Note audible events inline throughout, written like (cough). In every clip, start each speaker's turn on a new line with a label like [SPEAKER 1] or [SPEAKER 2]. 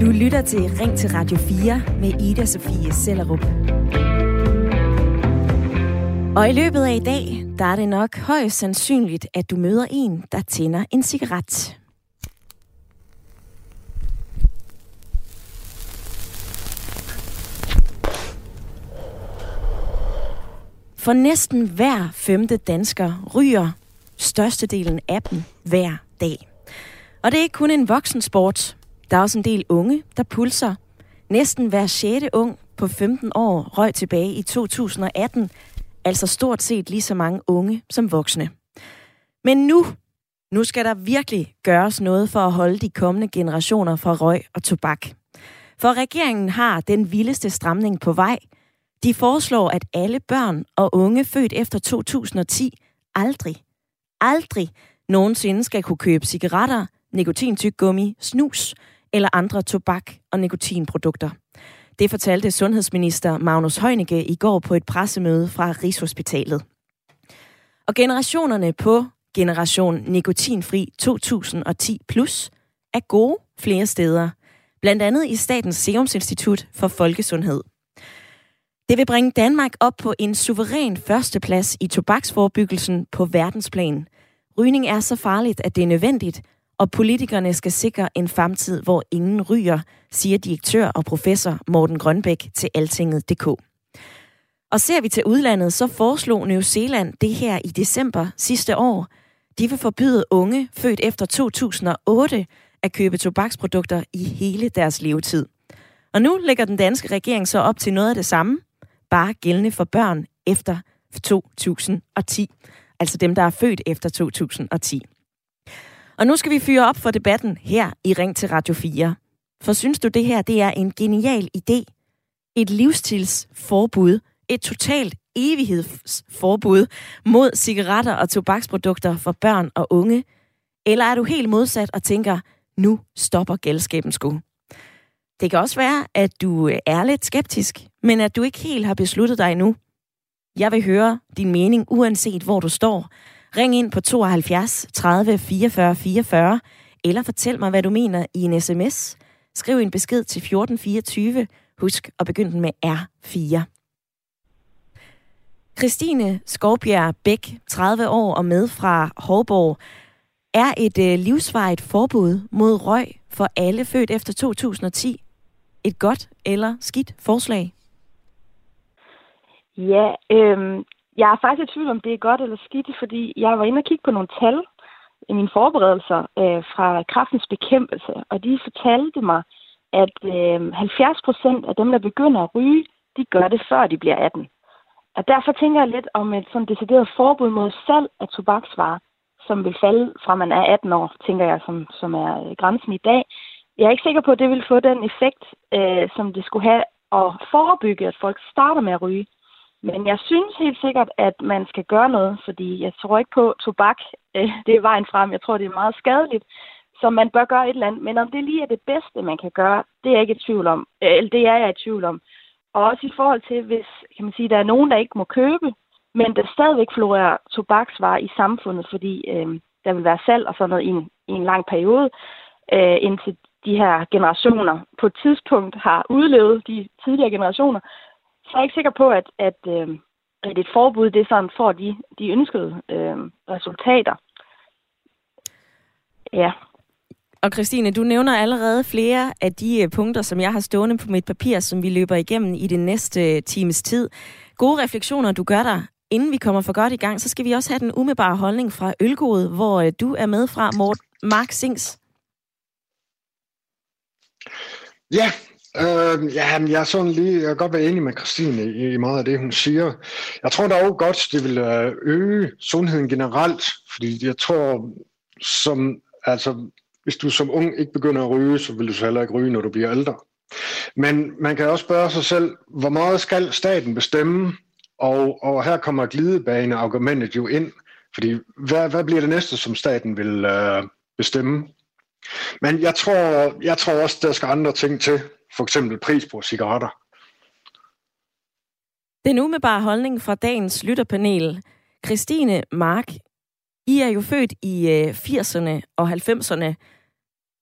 [SPEAKER 1] Du lytter til Ring til Radio 4 med Ida Sofie Sellerup. Og i løbet af i dag, der er det nok højst sandsynligt, at du møder en, der tænder en cigaret. For næsten hver femte dansker ryger størstedelen af dem hver dag. Og det er ikke kun en voksensport. Der er også en del unge, der pulser. Næsten hver sjette ung på 15 år røg tilbage i 2018, altså stort set lige så mange unge som voksne. Men nu, nu skal der virkelig gøres noget for at holde de kommende generationer fra røg og tobak. For regeringen har den vildeste stramning på vej. De foreslår, at alle børn og unge født efter 2010 aldrig, aldrig nogensinde skal kunne købe cigaretter, nikotintyggummi, snus eller andre tobak- og nikotinprodukter. Det fortalte sundhedsminister Magnus Heunicke i går på et pressemøde fra Rigshospitalet. Og generationerne på Generation Nikotinfri 2010 plus er gode flere steder. Blandt andet i Statens Serum Institut for Folkesundhed. Det vil bringe Danmark op på en suveræn førsteplads i tobaksforebyggelsen på verdensplan. Rygning er så farligt, at det er nødvendigt, og politikerne skal sikre en fremtid, hvor ingen ryger, siger direktør og professor Morten Grønbæk til altinget.dk. Og ser vi til udlandet, så foreslog New Zealand det her i december sidste år. De vil forbyde unge, født efter 2008, at købe tobaksprodukter i hele deres levetid. Og nu lægger den danske regering så op til noget af det samme, bare gældende for børn efter 2010. Altså dem, der er født efter 2010. Og nu skal vi fyre op for debatten her i Ring til Radio 4. For synes du, det her det er en genial idé? Et livsstilsforbud, et totalt evighedsforbud mod cigaretter og tobaksprodukter for børn og unge? Eller er du helt modsat og tænker, nu stopper gældskaben sgu? Det kan også være, at du øh, er lidt skeptisk, men at du ikke helt har besluttet dig endnu. Jeg vil høre din mening, uanset hvor du står. Ring ind på 72 30 44 44, eller fortæl mig, hvad du mener i en sms. Skriv en besked til 1424. Husk at begynde den med R4. Christine Skovbjerg Bæk, 30 år og med fra Hårborg, er et øh, livsvarigt forbud mod røg for alle født efter 2010 et godt eller skidt forslag?
[SPEAKER 2] Ja, øh, jeg er faktisk i tvivl om, det er godt eller skidt, fordi jeg var inde og kigge på nogle tal i mine forberedelser øh, fra kraftens bekæmpelse, og de fortalte mig, at øh, 70 procent af dem, der begynder at ryge, de gør det før de bliver 18. Og derfor tænker jeg lidt om et sådan decideret forbud mod salg af tobaksvarer, som vil falde fra man er 18 år, tænker jeg, som, som er øh, grænsen i dag. Jeg er ikke sikker på, at det vil få den effekt, øh, som det skulle have at forebygge, at folk starter med at ryge. Men jeg synes helt sikkert, at man skal gøre noget, fordi jeg tror ikke på, tobak øh, det er vejen frem. Jeg tror, det er meget skadeligt, så man bør gøre et eller andet. Men om det lige er det bedste, man kan gøre, det er jeg ikke i tvivl om. Øh, eller det er jeg i tvivl om. Og også i forhold til, hvis kan man sige, der er nogen, der ikke må købe, men der stadigvæk florerer tobaksvarer i samfundet, fordi øh, der vil være salg og sådan noget i en, i en lang periode, øh, indtil de her generationer på et tidspunkt har udlevet de tidligere generationer, så er jeg ikke sikker på, at, at, øh, at et forbud det sådan får de, de ønskede øh, resultater. Ja.
[SPEAKER 1] Og Christine, du nævner allerede flere af de øh, punkter, som jeg har stående på mit papir, som vi løber igennem i den næste øh, times tid. Gode refleksioner, du gør der. Inden vi kommer for godt i gang, så skal vi også have den umiddelbare holdning fra Ølgod, hvor øh, du er med fra, Mort Mark Sings.
[SPEAKER 3] Ja, øh, ja jeg er sådan lige, jeg kan godt være enig med Christine i, i meget af det, hun siger. Jeg tror dog godt, det vil øh, øge sundheden generelt, fordi jeg tror, som, altså, hvis du som ung ikke begynder at ryge, så vil du så heller ikke ryge, når du bliver ældre. Men man kan også spørge sig selv, hvor meget skal staten bestemme? Og, og her kommer glidebaneargumentet jo ind, fordi hvad, hvad bliver det næste, som staten vil øh, bestemme? Men jeg tror, jeg tror også, der skal andre ting til. For eksempel pris på cigaretter.
[SPEAKER 1] Den umiddelbare holdning fra dagens lytterpanel. Christine Mark, I er jo født i øh, 80'erne og 90'erne.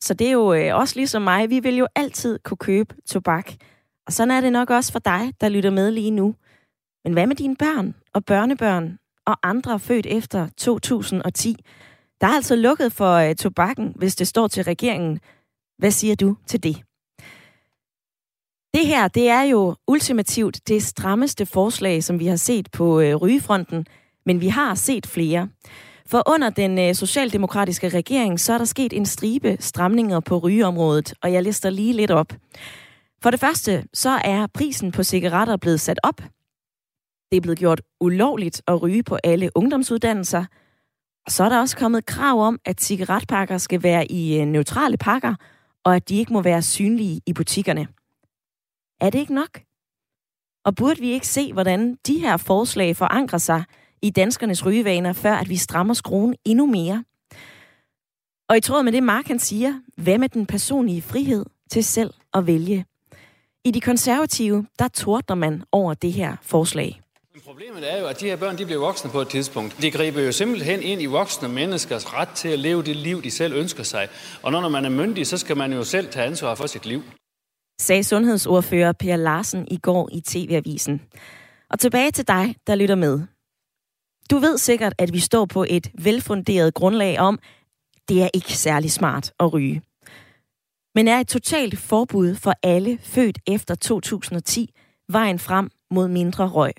[SPEAKER 1] Så det er jo øh, også ligesom mig. Vi vil jo altid kunne købe tobak. Og sådan er det nok også for dig, der lytter med lige nu. Men hvad med dine børn og børnebørn og andre født efter 2010? Der er altså lukket for øh, tobakken, hvis det står til regeringen. Hvad siger du til det? Det her, det er jo ultimativt det strammeste forslag, som vi har set på øh, rygefronten, men vi har set flere. For under den øh, socialdemokratiske regering, så er der sket en stribe stramninger på rygeområdet, og jeg lister lige lidt op. For det første, så er prisen på cigaretter blevet sat op. Det er blevet gjort ulovligt at ryge på alle ungdomsuddannelser. Og så er der også kommet krav om, at cigaretpakker skal være i øh, neutrale pakker, og at de ikke må være synlige i butikkerne. Er det ikke nok? Og burde vi ikke se, hvordan de her forslag forankrer sig i danskernes rygevaner, før at vi strammer skruen endnu mere? Og i tråd med det, Mark han siger, hvad med den personlige frihed til selv at vælge? I de konservative, der tordner man over det her forslag.
[SPEAKER 4] Problemet er jo, at de her børn de bliver voksne på et tidspunkt. De griber jo simpelthen ind i voksne menneskers ret til at leve det liv, de selv ønsker sig. Og når man er myndig, så skal man jo selv tage ansvar for sit liv
[SPEAKER 1] sagde sundhedsordfører Per Larsen i går i TV-avisen. Og tilbage til dig, der lytter med. Du ved sikkert, at vi står på et velfunderet grundlag om, det er ikke særlig smart at ryge. Men er et totalt forbud for alle født efter 2010 vejen frem mod mindre røg?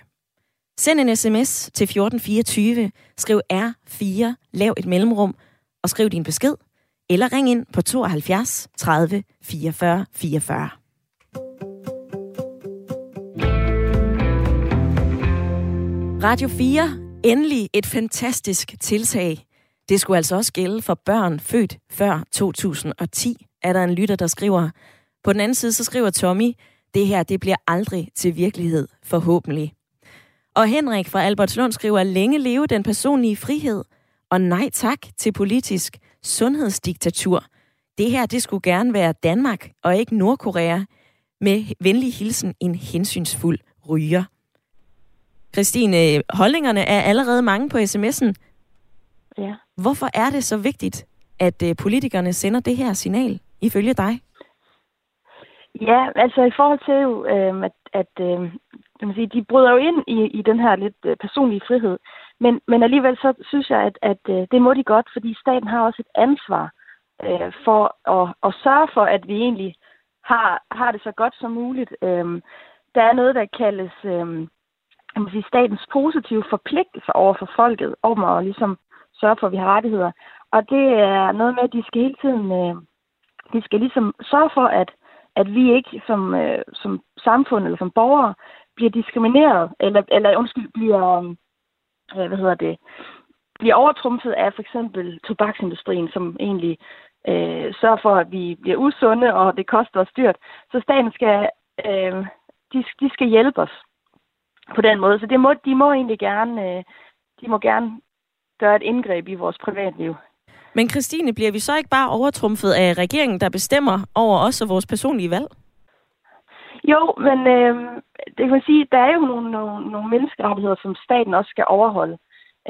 [SPEAKER 1] Send en sms til 1424, skriv R4, lav et mellemrum og skriv din besked, eller ring ind på 72 30 44 44. Radio 4. Endelig et fantastisk tiltag. Det skulle altså også gælde for børn født før 2010, er der en lytter, der skriver. På den anden side, så skriver Tommy, det her, det bliver aldrig til virkelighed, forhåbentlig. Og Henrik fra Albertslund skriver, længe leve den personlige frihed, og nej tak til politisk sundhedsdiktatur. Det her, det skulle gerne være Danmark, og ikke Nordkorea. Med venlig hilsen, en hensynsfuld ryger. Christine, holdningerne er allerede mange på sms'en.
[SPEAKER 2] Ja.
[SPEAKER 1] Hvorfor er det så vigtigt, at øh, politikerne sender det her signal, ifølge dig?
[SPEAKER 2] Ja, altså i forhold til øh, at, at øh, kan man sige, de bryder jo ind i, i den her lidt øh, personlige frihed. Men, men alligevel så synes jeg, at, at øh, det må de godt, fordi staten har også et ansvar øh, for at, at sørge for, at vi egentlig har, har det så godt som muligt. Øh, der er noget, der kaldes øh, kan man sige, statens positive forpligtelser over for folket, om at ligesom sørge for, at vi har rettigheder. Og det er noget med, at de skal hele tiden, øh, de skal ligesom sørge for, at, at vi ikke som, øh, som samfund eller som borgere bliver diskrimineret, eller, eller undskyld, bliver, øh, hvad hedder det, bliver overtrumfet af for eksempel tobaksindustrien, som egentlig øh, sørger for, at vi bliver usunde, og det koster os dyrt. Så staten skal, øh, de, de skal hjælpe os på den måde. Så det må, de må egentlig gerne, øh, de må gerne gøre et indgreb i vores privatliv.
[SPEAKER 1] Men Christine, bliver vi så ikke bare overtrumfet af regeringen, der bestemmer over os og vores personlige valg?
[SPEAKER 2] Jo, men øh, det kan man sige, der er jo nogle, nogle, nogle menneskerettigheder, som staten også skal overholde.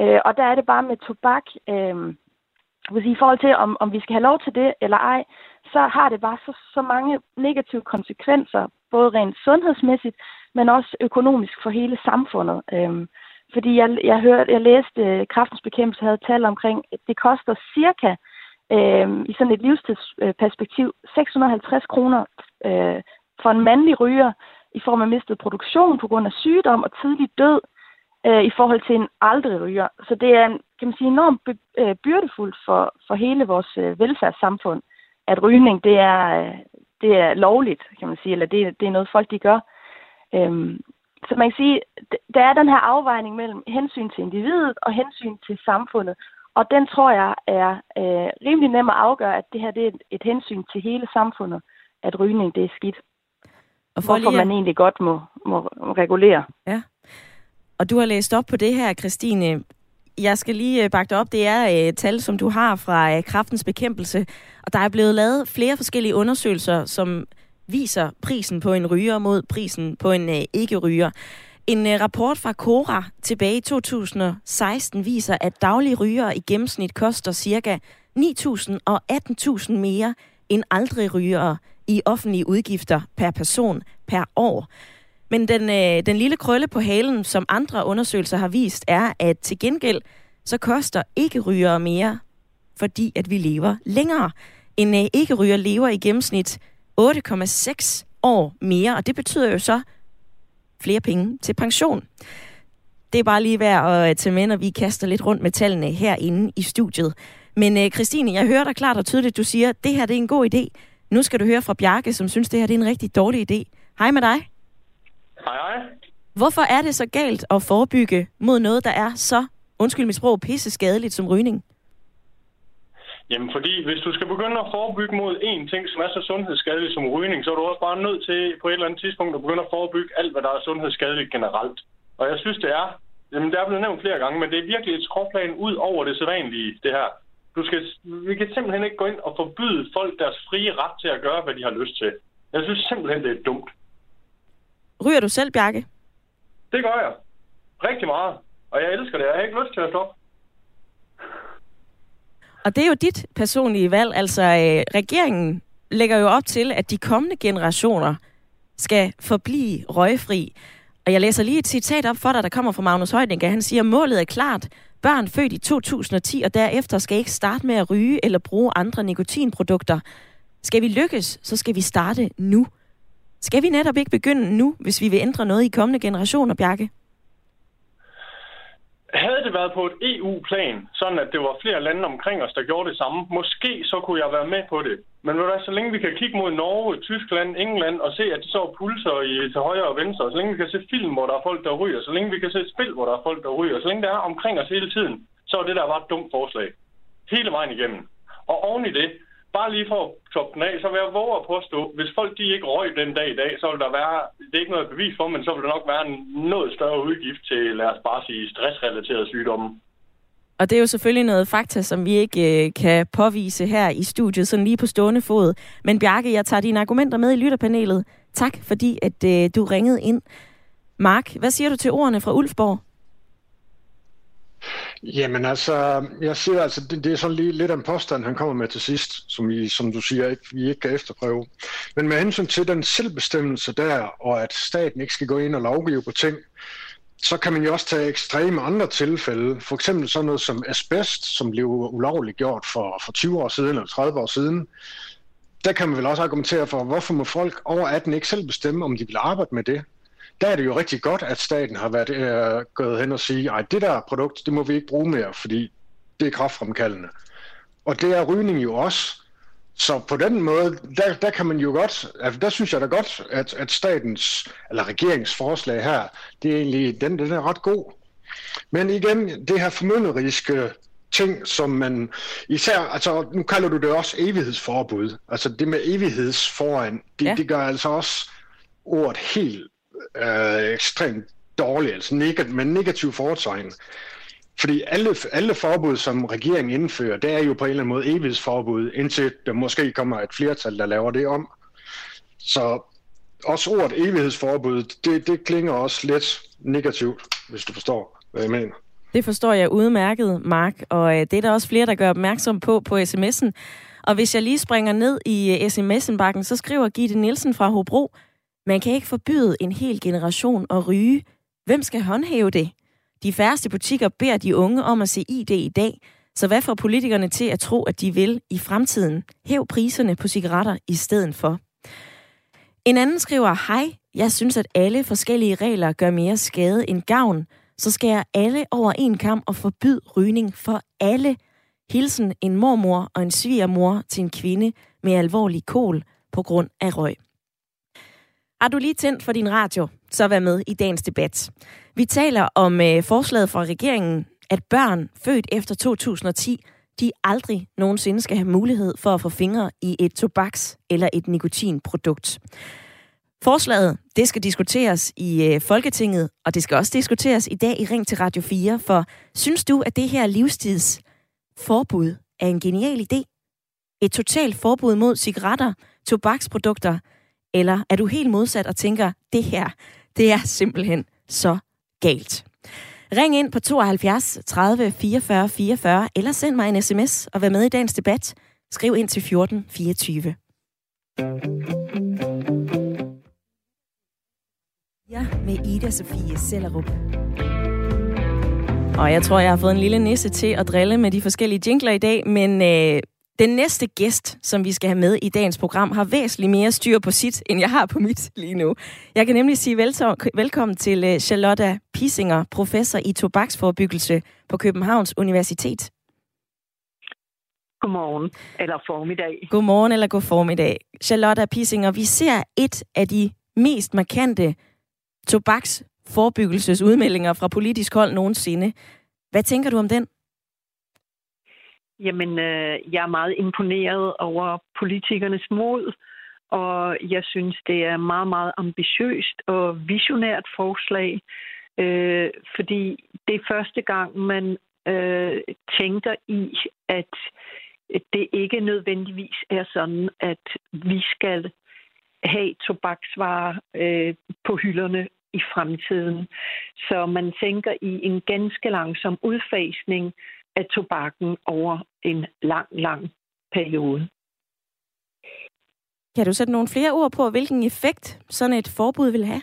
[SPEAKER 2] Øh, og der er det bare med tobak, øh, sige, i forhold til, om, om vi skal have lov til det eller ej, så har det bare så, så mange negative konsekvenser, både rent sundhedsmæssigt, men også økonomisk for hele samfundet. Øhm, fordi jeg, jeg, hørte, jeg læste, øh, at kraftens bekæmpelse havde tal omkring, at det koster cirka øhm, i sådan et livstidsperspektiv 650 kroner øh, for en mandlig ryger i form af mistet produktion på grund af sygdom og tidlig død øh, i forhold til en aldrig ryger. Så det er kan man sige, enormt øh, byrdefuldt for, for hele vores øh, velfærdssamfund, at rygning det er, øh, det er lovligt, kan man sige, eller det, det er noget folk de gør. Øhm, så man kan sige, der er den her afvejning mellem hensyn til individet og hensyn til samfundet. Og den tror jeg er øh, rimelig nem at afgøre, at det her det er et, et hensyn til hele samfundet, at rygning det er skidt. Og for Hvorfor lige... man egentlig godt må, må, regulere.
[SPEAKER 1] Ja. Og du har læst op på det her, Christine. Jeg skal lige øh, bakke dig op. Det er øh, tal, som du har fra øh, kraftens bekæmpelse. Og der er blevet lavet flere forskellige undersøgelser, som viser prisen på en ryger mod prisen på en øh, ikke-ryger. En øh, rapport fra Cora tilbage i 2016 viser, at daglige ryger i gennemsnit koster ca. 9.000 og 18.000 mere end aldrig rygere i offentlige udgifter per person per år. Men den, øh, den lille krølle på halen, som andre undersøgelser har vist, er, at til gengæld så koster ikke rygere mere, fordi at vi lever længere. En øh, ikke-ryger lever i gennemsnit 8,6 år mere, og det betyder jo så flere penge til pension. Det er bare lige værd at tage med, når vi kaster lidt rundt med tallene herinde i studiet. Men øh, Christine, jeg hører dig klart og tydeligt, du siger, at det her det er en god idé. Nu skal du høre fra Bjarke, som synes, det her det er en rigtig dårlig idé. Hej med dig.
[SPEAKER 5] Hej, hej.
[SPEAKER 1] Hvorfor er det så galt at forebygge mod noget, der er så, undskyld mit sprog, pisse skadeligt som rygning?
[SPEAKER 5] Jamen, fordi hvis du skal begynde at forebygge mod én ting, som er så sundhedsskadelig som rygning, så er du også bare nødt til på et eller andet tidspunkt at begynde at forebygge alt, hvad der er sundhedsskadeligt generelt. Og jeg synes, det er, jamen, det er blevet nævnt flere gange, men det er virkelig et skråplan ud over det sædvanlige, det her. Du skal, vi kan simpelthen ikke gå ind og forbyde folk deres frie ret til at gøre, hvad de har lyst til. Jeg synes simpelthen, det er dumt.
[SPEAKER 1] Ryger du selv, Bjarke?
[SPEAKER 5] Det gør jeg. Rigtig meget. Og jeg elsker det. Jeg har ikke lyst til at stoppe.
[SPEAKER 1] Og det er jo dit personlige valg. Altså, øh, regeringen lægger jo op til, at de kommende generationer skal forblive røgfri. Og jeg læser lige et citat op for dig, der kommer fra Magnus Højdinge. Han siger, målet er klart. Børn født i 2010 og derefter skal ikke starte med at ryge eller bruge andre nikotinprodukter. Skal vi lykkes, så skal vi starte nu. Skal vi netop ikke begynde nu, hvis vi vil ændre noget i kommende generationer, Bjarke?
[SPEAKER 5] Havde det været på et EU-plan, sådan at det var flere lande omkring os, der gjorde det samme, måske så kunne jeg være med på det. Men ved du, så længe vi kan kigge mod Norge, Tyskland, England og se, at de så pulser i, til højre og venstre, så længe vi kan se film, hvor der er folk, der ryger, så længe vi kan se spil, hvor der er folk, der ryger, så længe det er omkring os hele tiden, så er det der bare et dumt forslag. Hele vejen igennem. Og oven i det, bare lige for at toppe den af, så vil jeg våge at påstå, hvis folk de ikke røg den dag i dag, så vil der være, det er ikke noget bevis for, men så vil der nok være en noget større udgift til, lad os bare sige, stressrelaterede sygdomme.
[SPEAKER 1] Og det er jo selvfølgelig noget fakta, som vi ikke øh, kan påvise her i studiet, sådan lige på stående fod. Men Bjarke, jeg tager dine argumenter med i lytterpanelet. Tak, fordi at øh, du ringede ind. Mark, hvad siger du til ordene fra Ulfborg?
[SPEAKER 3] Jamen altså, jeg siger altså, det, det er sådan lige lidt en påstand, han kommer med til sidst, som, vi, som du siger, ikke, vi ikke kan efterprøve. Men med hensyn til den selvbestemmelse der, og at staten ikke skal gå ind og lovgive på ting, så kan man jo også tage ekstreme andre tilfælde. For eksempel sådan noget som asbest, som blev ulovligt gjort for, for 20 år siden eller 30 år siden. Der kan man vel også argumentere for, hvorfor må folk over 18 ikke selv bestemme, om de vil arbejde med det der er det jo rigtig godt, at staten har været øh, gået hen og sige, at det der produkt, det må vi ikke bruge mere, fordi det er kraftfremkaldende. Og det er rygning jo også. Så på den måde, der, der kan man jo godt, altså der synes jeg da godt, at, at statens, eller regeringsforslag her, det er egentlig, den, den er ret god. Men igen, det her formynderiske ting, som man især, altså nu kalder du det også evighedsforbud. Altså det med evighedsforan, det, ja. det gør altså også ordet helt øh, ekstremt dårlig, altså neg- med negativ foretegn. Fordi alle, alle forbud, som regeringen indfører, det er jo på en eller anden måde evighedsforbud, indtil der måske kommer et flertal, der laver det om. Så også ordet evighedsforbud, det, det klinger også lidt negativt, hvis du forstår, hvad jeg mener.
[SPEAKER 1] Det forstår jeg udmærket, Mark, og øh, det er der også flere, der gør opmærksom på på sms'en. Og hvis jeg lige springer ned i øh, sms'en-bakken, så skriver Gitte Nielsen fra Hobro, man kan ikke forbyde en hel generation at ryge. Hvem skal håndhæve det? De færreste butikker beder de unge om at se ID i dag, så hvad får politikerne til at tro, at de vil i fremtiden? Hæv priserne på cigaretter i stedet for. En anden skriver, hej, jeg synes, at alle forskellige regler gør mere skade end gavn. Så skal jeg alle over en kamp og forbyde rygning for alle. Hilsen en mormor og en svigermor til en kvinde med alvorlig kol på grund af røg. Har du lige tændt for din radio, så vær med i dagens debat. Vi taler om øh, forslaget fra regeringen, at børn født efter 2010, de aldrig nogensinde skal have mulighed for at få fingre i et tobaks- eller et nikotinprodukt. Forslaget, det skal diskuteres i øh, Folketinget, og det skal også diskuteres i dag i Ring til Radio 4, for synes du, at det her livstidsforbud er en genial idé? Et totalt forbud mod cigaretter, tobaksprodukter, eller er du helt modsat og tænker, det her, det er simpelthen så galt? Ring ind på 72 30 44 44, eller send mig en sms og vær med i dagens debat. Skriv ind til 14 24. Ja, med Ida Sofie Sellerup. Og jeg tror, jeg har fået en lille nisse til at drille med de forskellige jingler i dag, men øh, den næste gæst, som vi skal have med i dagens program, har væsentligt mere styr på sit, end jeg har på mit lige nu. Jeg kan nemlig sige velkommen til øh, Charlotte Pisinger, professor i tobaksforebyggelse på Københavns Universitet.
[SPEAKER 6] Godmorgen, eller formiddag.
[SPEAKER 1] Godmorgen, eller god formiddag. Charlotte Pisinger, vi ser et af de mest markante tobaksforebyggelsesudmeldinger fra politisk hold nogensinde. Hvad tænker du om den?
[SPEAKER 6] Jamen, øh, jeg er meget imponeret over politikernes mod, og jeg synes, det er meget, meget ambitiøst og visionært forslag, øh, fordi det er første gang, man øh, tænker i, at det ikke nødvendigvis er sådan, at vi skal have tobaksvarer øh, på hylderne i fremtiden. Så man tænker i en ganske langsom udfasning af tobakken over en lang, lang periode.
[SPEAKER 1] Kan du sætte nogle flere ord på, hvilken effekt sådan et forbud vil have?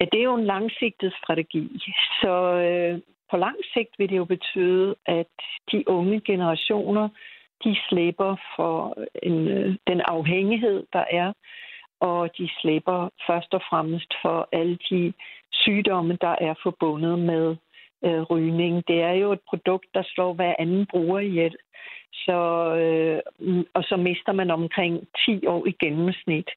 [SPEAKER 6] Ja, det er jo en langsigtet strategi. Så øh, på lang sigt vil det jo betyde, at de unge generationer, de slipper for en, øh, den afhængighed, der er, og de slipper først og fremmest for alle de sygdomme, der er forbundet med øh, rygning. Det er jo et produkt, der slår hver anden bruger ihjel. Så, øh, og så mister man omkring 10 år i gennemsnit.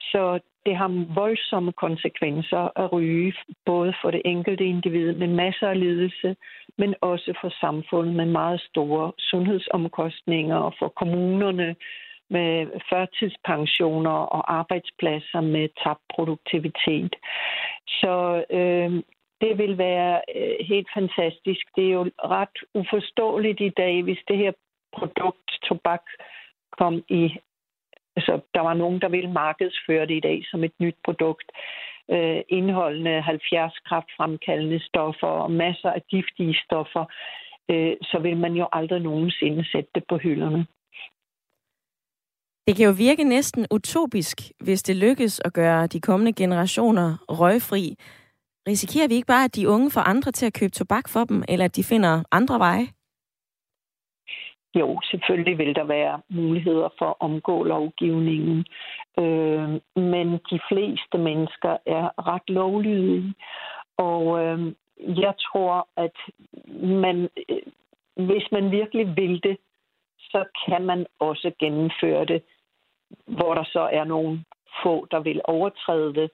[SPEAKER 6] Så det har voldsomme konsekvenser at ryge, både for det enkelte individ med masser af lidelse, men også for samfundet med meget store sundhedsomkostninger, og for kommunerne med førtidspensioner og arbejdspladser med tabt produktivitet. Så øh, det vil være øh, helt fantastisk. Det er jo ret uforståeligt i dag, hvis det her produkt, tobak, kom i... Altså, der var nogen, der ville markedsføre det i dag som et nyt produkt, øh, indeholdende 70 kraftfremkaldende stoffer og masser af giftige stoffer, øh, så vil man jo aldrig nogensinde sætte det på hylderne.
[SPEAKER 1] Det kan jo virke næsten utopisk, hvis det lykkes at gøre de kommende generationer røgfri. Risikerer vi ikke bare, at de unge får andre til at købe tobak for dem, eller at de finder andre veje?
[SPEAKER 6] Jo, selvfølgelig vil der være muligheder for at omgå lovgivningen. Øh, men de fleste mennesker er ret lovlydige. Og øh, jeg tror, at man, øh, hvis man virkelig vil det, så kan man også gennemføre det, hvor der så er nogle få, der vil overtræde det.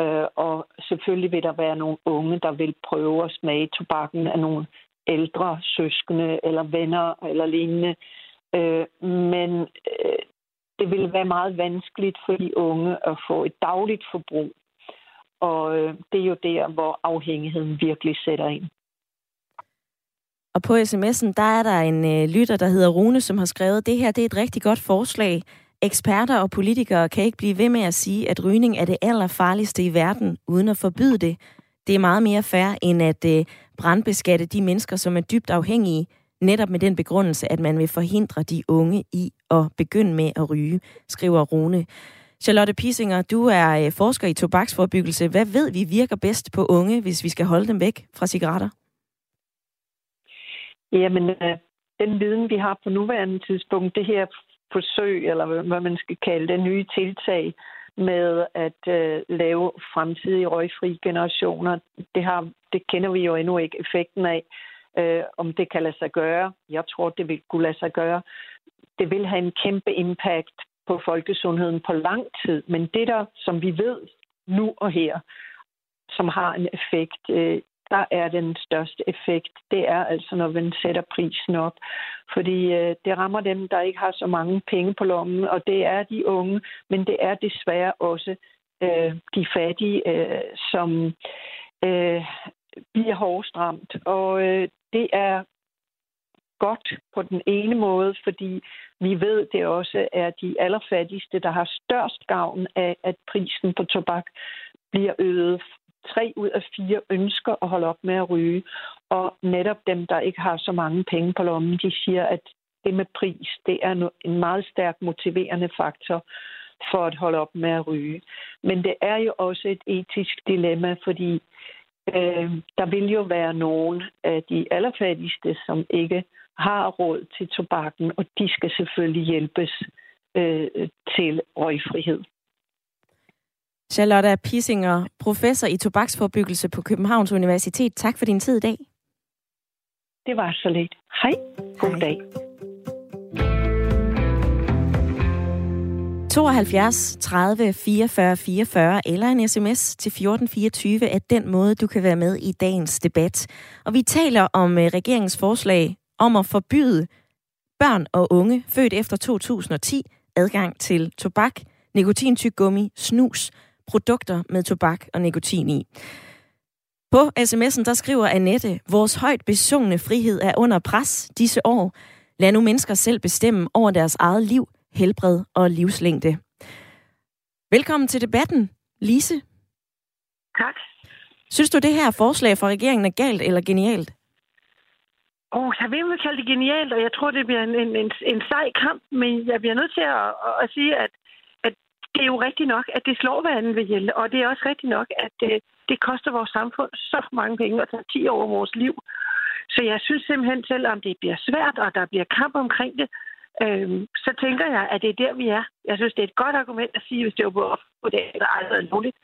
[SPEAKER 6] Øh, og selvfølgelig vil der være nogle unge, der vil prøve at smage tobakken af nogle ældre søskende eller venner eller lignende. Øh, men øh, det vil være meget vanskeligt for de unge at få et dagligt forbrug. Og øh, det er jo der, hvor afhængigheden virkelig sætter ind.
[SPEAKER 1] Og på sms'en, der er der en øh, lytter, der hedder Rune, som har skrevet, det her det er et rigtig godt forslag. Eksperter og politikere kan ikke blive ved med at sige, at rygning er det allerfarligste i verden, uden at forbyde det. Det er meget mere fair, end at øh, brandbeskatte de mennesker, som er dybt afhængige, netop med den begrundelse, at man vil forhindre de unge i at begynde med at ryge, skriver Rune. Charlotte Pisinger, du er øh, forsker i tobaksforbyggelse. Hvad ved vi virker bedst på unge, hvis vi skal holde dem væk fra cigaretter?
[SPEAKER 6] Jamen, øh, den viden, vi har på nuværende tidspunkt, det her forsøg, eller hvad man skal kalde det, nye tiltag med at øh, lave fremtidige røgfri generationer, det, har, det kender vi jo endnu ikke effekten af. Øh, om det kan lade sig gøre. Jeg tror, det vil kunne lade sig gøre. Det vil have en kæmpe impact på folkesundheden på lang tid, men det der, som vi ved nu og her, som har en effekt, øh, der er den største effekt, det er altså, når man sætter prisen op. Fordi øh, det rammer dem, der ikke har så mange penge på lommen, og det er de unge, men det er desværre også øh, de fattige, øh, som øh, bliver hårdest ramt. Og øh, det er godt på den ene måde, fordi vi ved, det også er de allerfattigste, der har størst gavn af, at prisen på tobak bliver øget tre ud af fire ønsker at holde op med at ryge. Og netop dem, der ikke har så mange penge på lommen, de siger, at det med pris, det er en meget stærk motiverende faktor for at holde op med at ryge. Men det er jo også et etisk dilemma, fordi øh, der vil jo være nogen af de allerfattigste, som ikke har råd til tobakken, og de skal selvfølgelig hjælpes øh, til røgfrihed.
[SPEAKER 1] Charlotte Pissinger, professor i tobaksforbyggelse på Københavns Universitet. Tak for din tid i dag.
[SPEAKER 6] Det var så lidt. Hej. God Hej. dag.
[SPEAKER 1] 72 30 44 44 eller en sms til 1424 er den måde, du kan være med i dagens debat. Og vi taler om øh, regeringens forslag om at forbyde børn og unge født efter 2010 adgang til tobak, nikotintyggummi, snus, produkter med tobak og nikotin i. På sms'en der skriver Annette, vores højt besungne frihed er under pres disse år. Lad nu mennesker selv bestemme over deres eget liv, helbred og livslængde. Velkommen til debatten, Lise.
[SPEAKER 7] Tak.
[SPEAKER 1] Synes du, det her forslag fra regeringen er galt eller genialt?
[SPEAKER 7] Åh, oh, jeg vil ikke kalde det genialt, og jeg tror, det bliver en, en, en, en sej kamp, men jeg bliver nødt til at, at sige, at, at det er jo rigtigt nok, at det slår hverandre ved hjælp, og det er også rigtigt nok, at det, øh, det koster vores samfund så mange penge og tager 10 år af vores liv. Så jeg synes simpelthen, selvom det bliver svært, og der bliver kamp omkring det, øhm, så tænker jeg, at det er der, vi er. Jeg synes, det er et godt argument at sige, hvis det var på på det, eller aldrig muligt.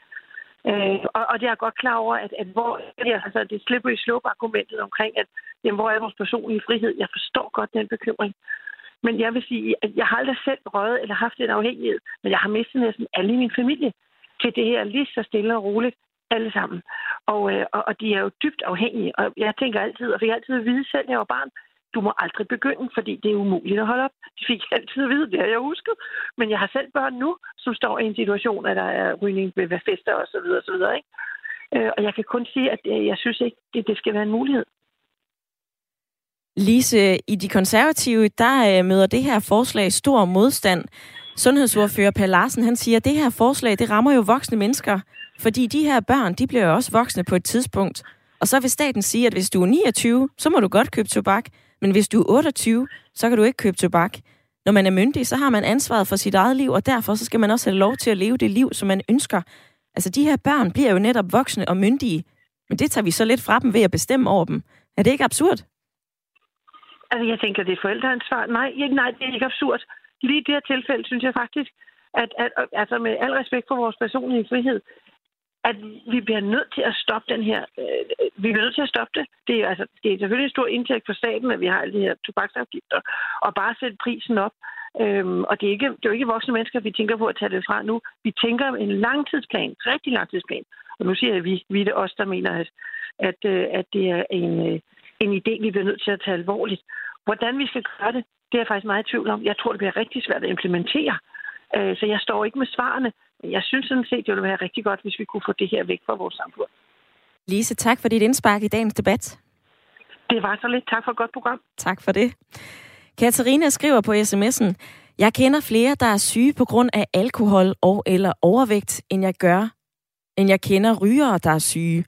[SPEAKER 7] Øh, og, og det er jeg godt klar over, at, at hvor altså, det slipper i slope-argumentet omkring, at jamen, hvor er vores personlige frihed? Jeg forstår godt den bekymring. Men jeg vil sige, at jeg har aldrig selv røget eller haft en afhængighed, men jeg har mistet næsten alle i min familie til det her lige så stille og roligt alle sammen. Og, øh, og, og de er jo dybt afhængige. Og jeg tænker altid, og fik altid at vide selv, da jeg var barn, du må aldrig begynde, fordi det er umuligt at holde op. Det fik jeg altid at vide, det har jeg husket. Men jeg har selv børn nu, som står i en situation, at der er rygning ved fester og så videre, og så videre, ikke? Øh, og jeg kan kun sige, at øh, jeg synes ikke, det, det skal være en mulighed.
[SPEAKER 1] Lise, i de konservative, der øh, møder det her forslag stor modstand. Sundhedsordfører Per Larsen, han siger, at det her forslag, det rammer jo voksne mennesker, fordi de her børn, de bliver jo også voksne på et tidspunkt. Og så vil staten sige, at hvis du er 29, så må du godt købe tobak, men hvis du er 28, så kan du ikke købe tobak. Når man er myndig, så har man ansvaret for sit eget liv, og derfor så skal man også have lov til at leve det liv, som man ønsker. Altså, de her børn bliver jo netop voksne og myndige, men det tager vi så lidt fra dem ved at bestemme over dem. Er det ikke absurd?
[SPEAKER 7] Altså, jeg tænker, det er forældreansvar. Nej, ikke, nej, det er ikke absurd. Lige i det her tilfælde synes jeg faktisk, at, at altså med al respekt for vores personlige frihed, at vi bliver nødt til at stoppe den her... Øh, vi bliver nødt til at stoppe det. Det er, altså, det er selvfølgelig en stor indtægt for staten, at vi har alle de her tobaksafgifter, og bare sætte prisen op. Øhm, og det er, ikke, det er jo ikke voksne mennesker, vi tænker på at tage det fra nu. Vi tænker en langtidsplan, rigtig langtidsplan. Og nu siger jeg, at vi, vi er det os, der mener, at, at, øh, at det er en, øh, en idé, vi bliver nødt til at tage alvorligt. Hvordan vi skal gøre det, det er jeg faktisk meget i tvivl om. Jeg tror, det bliver rigtig svært at implementere. Øh, så jeg står ikke med svarene. Men jeg synes sådan set, det ville være rigtig godt, hvis vi kunne få det her væk fra vores samfund.
[SPEAKER 1] Lise, tak for dit indspark i dagens debat.
[SPEAKER 7] Det var så lidt. Tak for et godt program.
[SPEAKER 1] Tak for det. Katarina skriver på sms'en, jeg kender flere, der er syge på grund af alkohol og eller overvægt, end jeg gør, end jeg kender rygere, der er syge.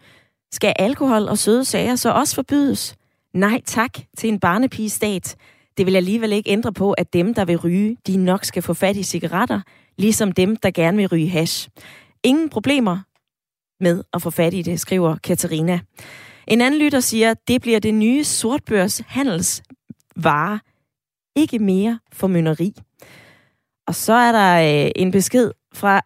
[SPEAKER 1] Skal alkohol og søde sager så også forbydes? Nej tak til en barnepigestat. Det vil alligevel ikke ændre på, at dem, der vil ryge, de nok skal få fat i cigaretter, ligesom dem, der gerne vil ryge hash. Ingen problemer med at få fat i det, skriver Katarina. En anden lytter siger, det bliver det nye sortbørs handelsvare. Ikke mere formynderi. Og så er der øh, en besked fra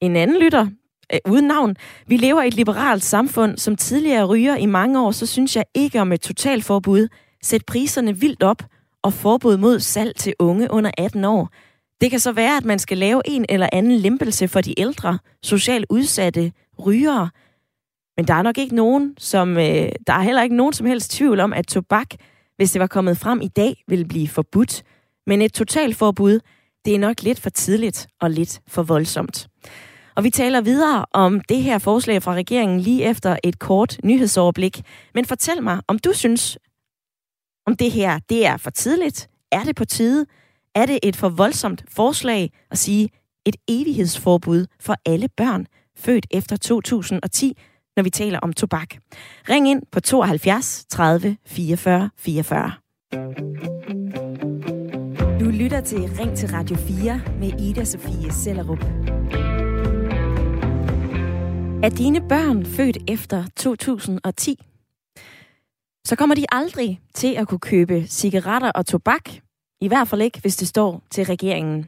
[SPEAKER 1] en anden lytter, øh, uden navn. Vi lever i et liberalt samfund, som tidligere ryger i mange år, så synes jeg ikke om et totalforbud. Sæt priserne vildt op og forbud mod salg til unge under 18 år. Det kan så være, at man skal lave en eller anden lempelse for de ældre, socialt udsatte, rygere. Men der er nok ikke nogen, som, øh, der er heller ikke nogen som helst tvivl om, at tobak, hvis det var kommet frem i dag, ville blive forbudt. Men et totalforbud, det er nok lidt for tidligt og lidt for voldsomt. Og vi taler videre om det her forslag fra regeringen lige efter et kort nyhedsoverblik. Men fortæl mig, om du synes, om det her det er for tidligt. Er det på tide? Er det et for voldsomt forslag at sige et evighedsforbud for alle børn født efter 2010, når vi taler om tobak? Ring ind på 72 30 44 44. Du lytter til Ring til Radio 4 med Ida Sofie Sellerup. Er dine børn født efter 2010? Så kommer de aldrig til at kunne købe cigaretter og tobak. I hvert fald ikke, hvis det står til regeringen.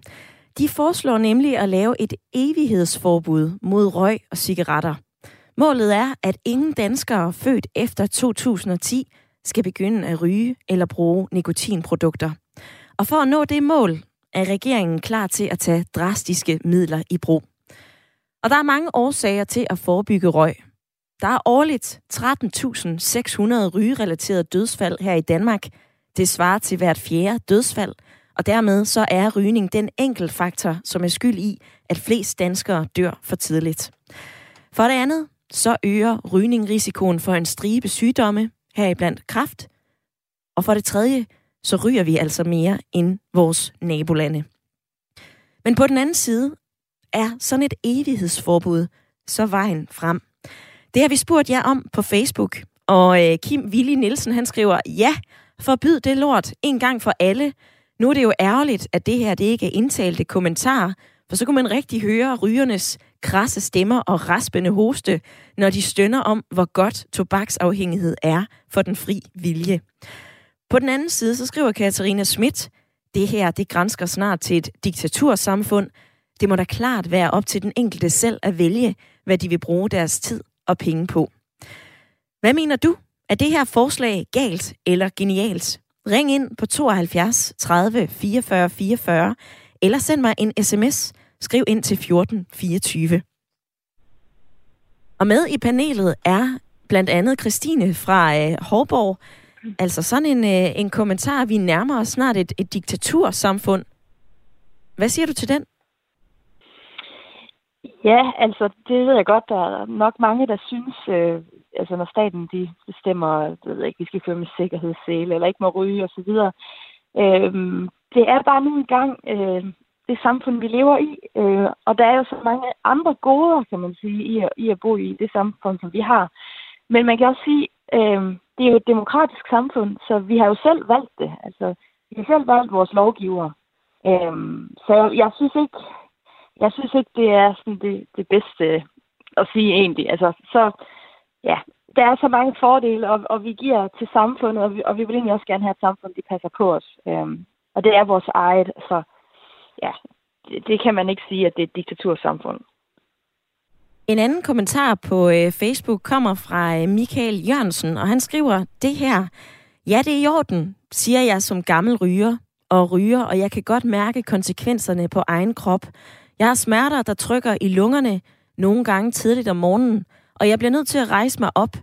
[SPEAKER 1] De foreslår nemlig at lave et evighedsforbud mod røg og cigaretter. Målet er, at ingen danskere født efter 2010 skal begynde at ryge eller bruge nikotinprodukter. Og for at nå det mål, er regeringen klar til at tage drastiske midler i brug. Og der er mange årsager til at forebygge røg. Der er årligt 13.600 rygerelaterede dødsfald her i Danmark. Det svarer til hvert fjerde dødsfald, og dermed så er rygning den enkelt faktor, som er skyld i, at flest danskere dør for tidligt. For det andet, så øger rygning risikoen for en stribe sygdomme, heriblandt kræft. Og for det tredje, så ryger vi altså mere end vores nabolande. Men på den anden side er sådan et evighedsforbud så vejen frem. Det har vi spurgt jer om på Facebook, og øh, Kim Willi Nielsen han skriver, ja, forbyd det lort en gang for alle. Nu er det jo ærgerligt, at det her det ikke er indtalte kommentarer, for så kunne man rigtig høre rygernes krasse stemmer og raspende hoste, når de stønner om, hvor godt tobaksafhængighed er for den fri vilje. På den anden side, så skriver Katarina Schmidt, det her, det grænsker snart til et diktatursamfund. Det må da klart være op til den enkelte selv at vælge, hvad de vil bruge deres tid og penge på. Hvad mener du? Er det her forslag galt eller genialt? Ring ind på 72 30 44 44, eller send mig en sms. Skriv ind til 14 24. Og med i panelet er blandt andet Christine fra øh, Hårborg. Altså sådan en, øh, en kommentar, vi nærmer os snart et, et diktatursamfund. Hvad siger du til den?
[SPEAKER 2] Ja, altså det ved jeg godt, der er nok mange, der synes, øh, altså når staten de bestemmer, jeg ved ikke, vi skal føre med sikkerhedssele, eller ikke må ryge osv., øh, det er bare nu engang øh, det samfund, vi lever i, øh, og der er jo så mange andre goder, kan man sige, i at, i at bo i det samfund, som vi har. Men man kan også sige, øh, det er jo et demokratisk samfund, så vi har jo selv valgt det. Altså, vi har selv valgt vores lovgiver. Øh, så jeg synes ikke, jeg synes ikke, det er sådan det, det bedste at sige egentlig. Altså, så ja, der er så mange fordele, og, og vi giver til samfundet, og vi, og vi vil egentlig også gerne have et samfundet de passer på os. Øhm, og det er vores eget, så ja, det, det kan man ikke sige, at det er et diktatursamfund.
[SPEAKER 1] En anden kommentar på øh, Facebook kommer fra øh, Michael Jørgensen, og han skriver det her. Ja, det er i orden, siger jeg som gammel ryger og ryger, og jeg kan godt mærke konsekvenserne på egen krop. Jeg har smerter, der trykker i lungerne nogle gange tidligt om morgenen, og jeg bliver nødt til at rejse mig op.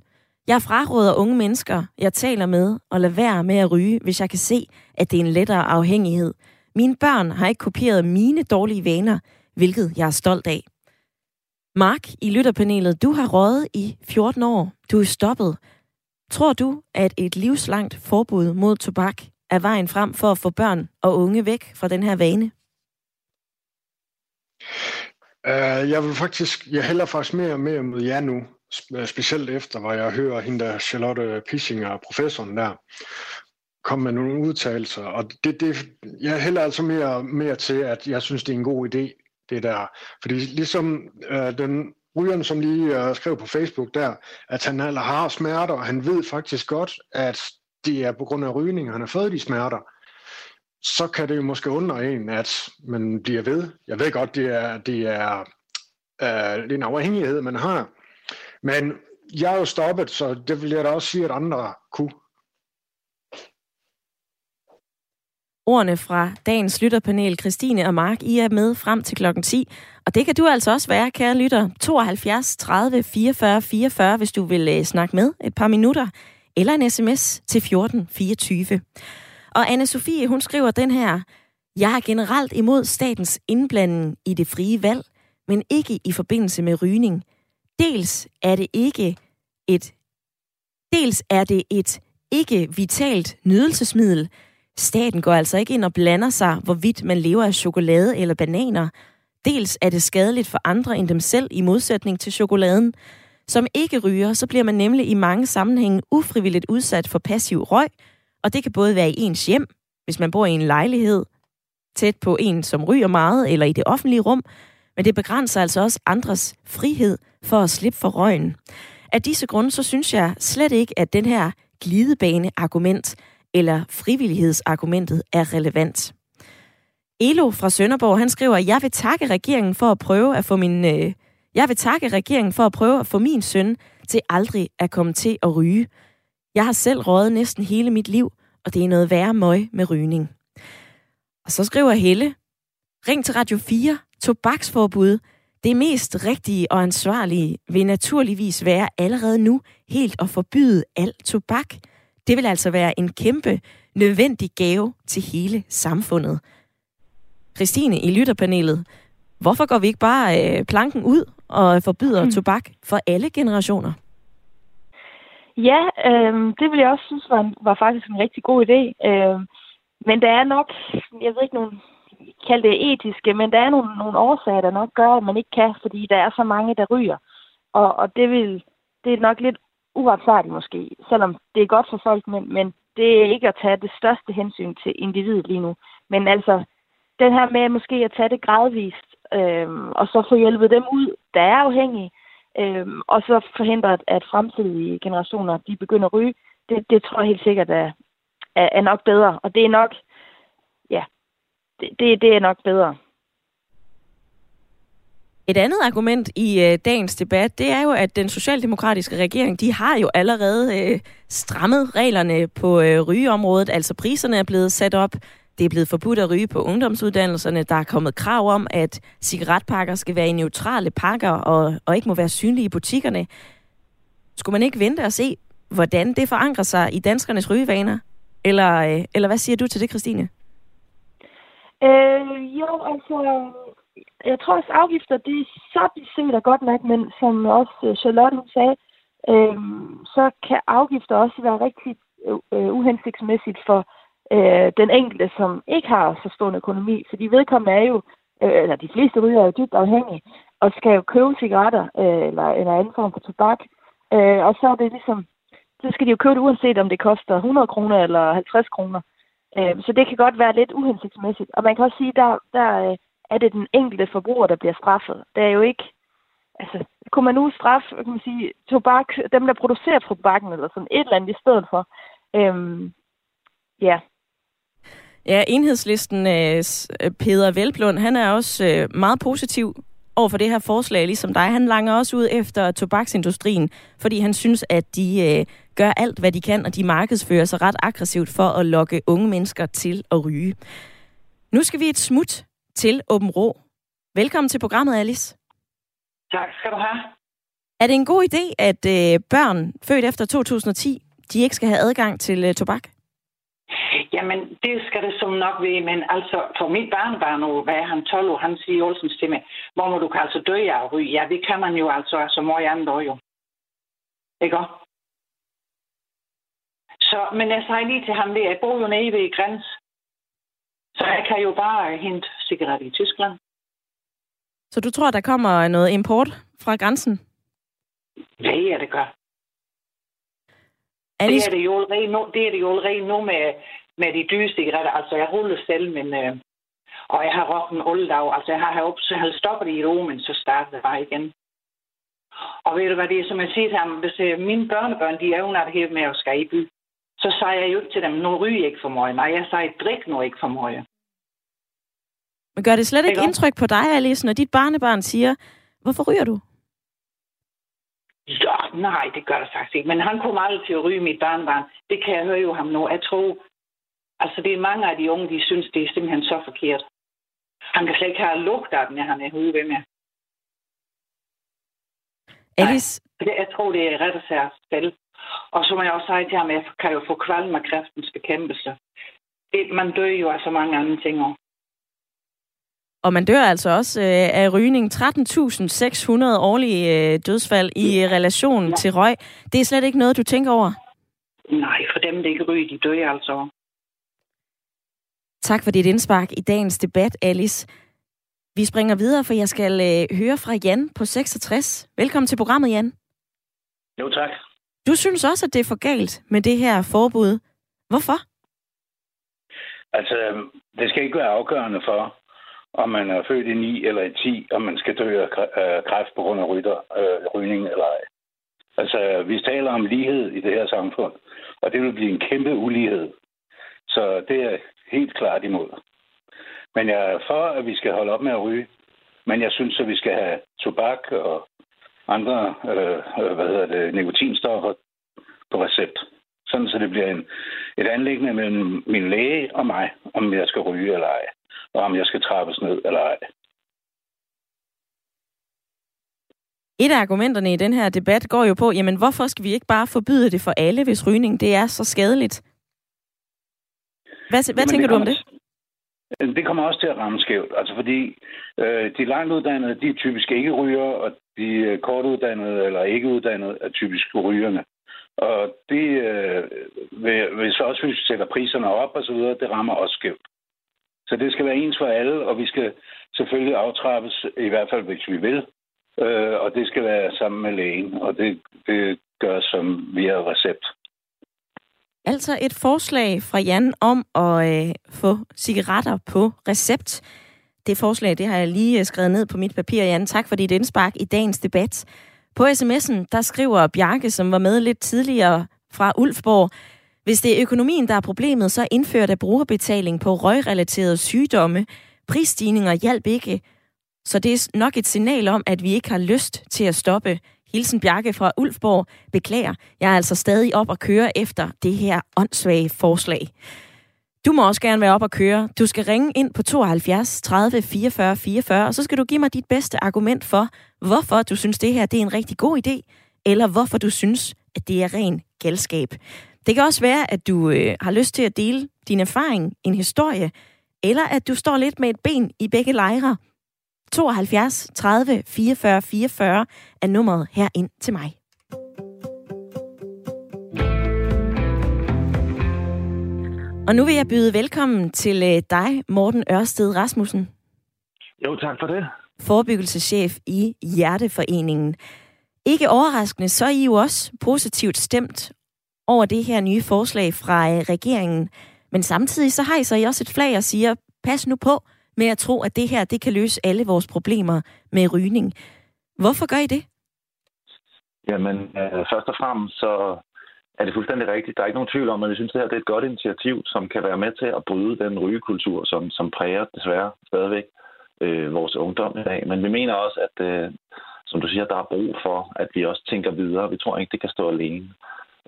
[SPEAKER 1] Jeg fraråder unge mennesker, jeg taler med, og lade være med at ryge, hvis jeg kan se, at det er en lettere afhængighed. Mine børn har ikke kopieret mine dårlige vaner, hvilket jeg er stolt af. Mark i lytterpanelet, du har røget i 14 år. Du er stoppet. Tror du, at et livslangt forbud mod tobak er vejen frem for at få børn og unge væk fra den her vane?
[SPEAKER 3] Uh, jeg vil faktisk, jeg hælder faktisk mere og mere mod jer nu, øh, specielt efter, hvor jeg hører hende der Charlotte Pissinger, professoren der, kom med nogle udtalelser, og det, det, jeg hælder altså mere, mere til, at jeg synes, det er en god idé, det der. Fordi ligesom uh, den rygeren, som lige uh, skrev på Facebook der, at han har smerter, og han ved faktisk godt, at det er på grund af rygning, han har fået de smerter så kan det jo måske undre en, at man bliver ved. Jeg ved godt, det er, det er, øh, det er en afhængighed, man har. Men jeg er jo stoppet, så det vil jeg da også sige, at andre kunne.
[SPEAKER 1] Ordene fra dagens lytterpanel, Christine og Mark, I er med frem til klokken 10. Og det kan du altså også være, kære lytter. 72 30 44 44, hvis du vil øh, snakke med et par minutter. Eller en sms til 14 24. Og anne Sofie, hun skriver den her, jeg er generelt imod statens indblanding i det frie valg, men ikke i forbindelse med rygning. Dels er det ikke et dels er det et ikke vitalt nydelsesmiddel. Staten går altså ikke ind og blander sig, hvorvidt man lever af chokolade eller bananer. Dels er det skadeligt for andre end dem selv i modsætning til chokoladen. Som ikke ryger, så bliver man nemlig i mange sammenhænge ufrivilligt udsat for passiv røg, og det kan både være i ens hjem, hvis man bor i en lejlighed, tæt på en, som ryger meget, eller i det offentlige rum, men det begrænser altså også andres frihed for at slippe for røgen. Af disse grunde, så synes jeg slet ikke, at den her glidebane-argument eller frivillighedsargumentet er relevant. Elo fra Sønderborg, han skriver, jeg vil takke regeringen for at prøve at få min... Øh, jeg vil takke regeringen for at prøve at få min søn til aldrig at komme til at ryge. Jeg har selv røget næsten hele mit liv, og det er noget værre møg med rygning. Og så skriver Helle, ring til Radio 4, tobaksforbud. Det mest rigtige og ansvarlige vil naturligvis være allerede nu helt at forbyde al tobak. Det vil altså være en kæmpe nødvendig gave til hele samfundet. Christine i lytterpanelet, hvorfor går vi ikke bare øh, planken ud og forbyder mm. tobak for alle generationer?
[SPEAKER 2] Ja, øh, det vil jeg også synes var, var faktisk en rigtig god idé. Øh, men der er nok, jeg ved ikke, nogle kalde det etiske, men der er nogle, nogle årsager, der nok gør, at man ikke kan, fordi der er så mange, der ryger. Og, og det, vil, det er nok lidt uretfærdigt måske, selvom det er godt for folk, men, men det er ikke at tage det største hensyn til individet lige nu. Men altså, den her med måske at tage det gradvist, øh, og så få hjælpet dem ud, der er afhængige, øh, og så forhindre, at, at fremtidige generationer de begynder at ryge, det, det tror jeg helt sikkert er, er, er nok bedre. Og det er nok, ja, det, det, det er nok bedre.
[SPEAKER 1] Et andet argument i øh, dagens debat, det er jo, at den socialdemokratiske regering, de har jo allerede øh, strammet reglerne på øh, rygeområdet. Altså priserne er blevet sat op. Det er blevet forbudt at ryge på ungdomsuddannelserne. Der er kommet krav om, at cigaretpakker skal være i neutrale pakker og, og ikke må være synlige i butikkerne. Skulle man ikke vente og se, hvordan det forankrer sig i danskernes rygevaner? Eller, øh, eller hvad siger du til det, Christine?
[SPEAKER 2] Øh, jo, altså, jeg tror også afgifter, det er så set er godt nok, men som også øh, Charlotte sagde, øh, så kan afgifter også være rigtig øh, øh uhensigtsmæssigt for øh, den enkelte, som ikke har så stor en økonomi. Fordi vedkommende er jo, øh, eller de fleste ryger er jo dybt afhængige, og skal jo købe cigaretter øh, eller en anden form for tobak. Øh, og så er det ligesom, så skal de jo købe det uanset om det koster 100 kroner eller 50 kroner. Øh, så det kan godt være lidt uhensigtsmæssigt. Og man kan også sige, der, der øh, er det den enkelte forbruger, der bliver straffet. Det er jo ikke... Altså, kunne man nu straffe, kan man sige, tobak, dem, der producerer tobakken, eller sådan et eller andet i stedet for. Øhm, ja.
[SPEAKER 1] Ja, enhedslisten øh, Peter Velblund, han er også øh, meget positiv over for det her forslag, ligesom dig. Han langer også ud efter tobaksindustrien, fordi han synes, at de øh, gør alt, hvad de kan, og de markedsfører sig ret aggressivt for at lokke unge mennesker til at ryge. Nu skal vi et smut til Åben Rå. Velkommen til programmet, Alice.
[SPEAKER 8] Tak skal du have.
[SPEAKER 1] Er det en god idé, at øh, børn født efter 2010, de ikke skal have adgang til øh, tobak?
[SPEAKER 8] Jamen, det skal det som nok være, men altså, for mit barnebarn nu, hvad er han 12 år, han siger Olsens til mig, hvor må du kan altså dø af at ryge? Ja, det kan man jo altså, så må jeg andre jo. Ikke Så, men jeg sagde lige til ham, det, jeg bor jo nede ved græns, så jeg kan jo bare hente cigaret i Tyskland.
[SPEAKER 1] Så du tror, der kommer noget import fra grænsen?
[SPEAKER 8] Ja, det gør. Er det, det, er det, jo allerede nu, det er det jo allerede nu med, med de dyre cigaretter. Altså, jeg ruller selv, men... Øh, og jeg har råbt en oldedag. Altså, jeg har op, så jeg stoppet i ro, men så startede jeg bare igen. Og ved du hvad det er, som jeg siger til ham, hvis øh, mine børnebørn, de evner det her med at skal i by, så sagde jeg jo til dem, nu ryger ikke for meget. Nej, jeg sagde, drik nu ikke for meget.
[SPEAKER 1] Men gør det slet ikke, ikke indtryk på dig, Alice, når dit barnebarn siger, hvorfor ryger du?
[SPEAKER 8] Ja, nej, det gør det faktisk ikke. Men han kommer aldrig til at ryge mit barnbarn. Det kan jeg høre jo ham nu. Jeg tror, altså det er mange af de unge, de synes, det er simpelthen så forkert. Han kan slet ikke have lugt af den, når han er ude ved mig.
[SPEAKER 1] Alice?
[SPEAKER 8] Nej, jeg tror, det er ret og særligt selv. Og så må jeg også sige til ham, at jeg kan jo få kvalm af kræftens bekæmpelse. Det, man dør jo af så mange andre ting også.
[SPEAKER 1] Og man dør altså også øh, af rygning. 13.600 årlige øh, dødsfald i ja. relation ja. til røg. Det er slet ikke noget, du tænker over?
[SPEAKER 8] Nej, for dem, der ikke ryger, de dør altså.
[SPEAKER 1] Tak for dit indspark i dagens debat, Alice. Vi springer videre, for jeg skal øh, høre fra Jan på 66. Velkommen til programmet, Jan.
[SPEAKER 9] Jo, tak.
[SPEAKER 1] Du synes også, at det er for galt med det her forbud. Hvorfor?
[SPEAKER 9] Altså, det skal ikke være afgørende for, om man er født i 9 eller i 10, om man skal dø af kræft på grund af rytter, øh, rygning eller ej. Altså, vi taler om lighed i det her samfund, og det vil blive en kæmpe ulighed. Så det er helt klart imod. Men jeg er for, at vi skal holde op med at ryge. Men jeg synes, at vi skal have tobak og andre øh, øh hvad hedder det, nikotinstoffer på recept. Sådan så det bliver en, et anlæggende mellem min læge og mig, om jeg skal ryge eller ej, og om jeg skal trappes ned eller ej.
[SPEAKER 1] Et af argumenterne i den her debat går jo på, jamen hvorfor skal vi ikke bare forbyde det for alle, hvis rygning det er så skadeligt? Hvad, hvad tænker du om det?
[SPEAKER 9] Det kommer også til at ramme skævt. Altså fordi øh, de langtuddannede, de er typisk ikke ryger, og de kortuddannede eller ikke uddannede er typisk rygerne. Og det, øh, hvis også hvis vi sætter priserne op og så videre, det rammer også skævt. Så det skal være ens for alle, og vi skal selvfølgelig aftrappes, i hvert fald hvis vi vil. Øh, og det skal være sammen med lægen, og det, det gør som via recept.
[SPEAKER 1] Altså et forslag fra Jan om at øh, få cigaretter på recept. Det forslag, det har jeg lige øh, skrevet ned på mit papir, Jan. Tak for dit indspark i dagens debat. På sms'en, der skriver Bjarke, som var med lidt tidligere fra Ulfborg, hvis det er økonomien, der er problemet, så indfør der brugerbetaling på røgrelaterede sygdomme. Prisstigninger hjælp ikke, så det er nok et signal om, at vi ikke har lyst til at stoppe. Hilsen Bjarke fra Ulfborg. Beklager, jeg er altså stadig op og køre efter det her åndssvage forslag. Du må også gerne være op og køre. Du skal ringe ind på 72 30 44 44, og så skal du give mig dit bedste argument for, hvorfor du synes, det her det er en rigtig god idé, eller hvorfor du synes, at det er ren galskab. Det kan også være, at du øh, har lyst til at dele din erfaring, en historie, eller at du står lidt med et ben i begge lejre. 72 30 44 44 er nummeret her ind til mig. Og nu vil jeg byde velkommen til øh, dig, Morten Ørsted Rasmussen.
[SPEAKER 10] Jo, tak for det.
[SPEAKER 1] Forebyggelseschef i Hjerteforeningen. Ikke overraskende, så er I jo også positivt stemt over det her nye forslag fra øh, regeringen. Men samtidig så har I så I også et flag og siger, pas nu på med at tro, at det her det kan løse alle vores problemer med rygning. Hvorfor gør I det?
[SPEAKER 10] Jamen, øh, først og fremmest så er det fuldstændig rigtigt. Der er ikke nogen tvivl om, at jeg synes, at det her det er et godt initiativ, som kan være med til at bryde den rygekultur, som, som præger desværre stadigvæk øh, vores ungdom i dag. Men vi mener også, at øh, som du siger, der er brug for, at vi også tænker videre. Vi tror ikke, det kan stå alene.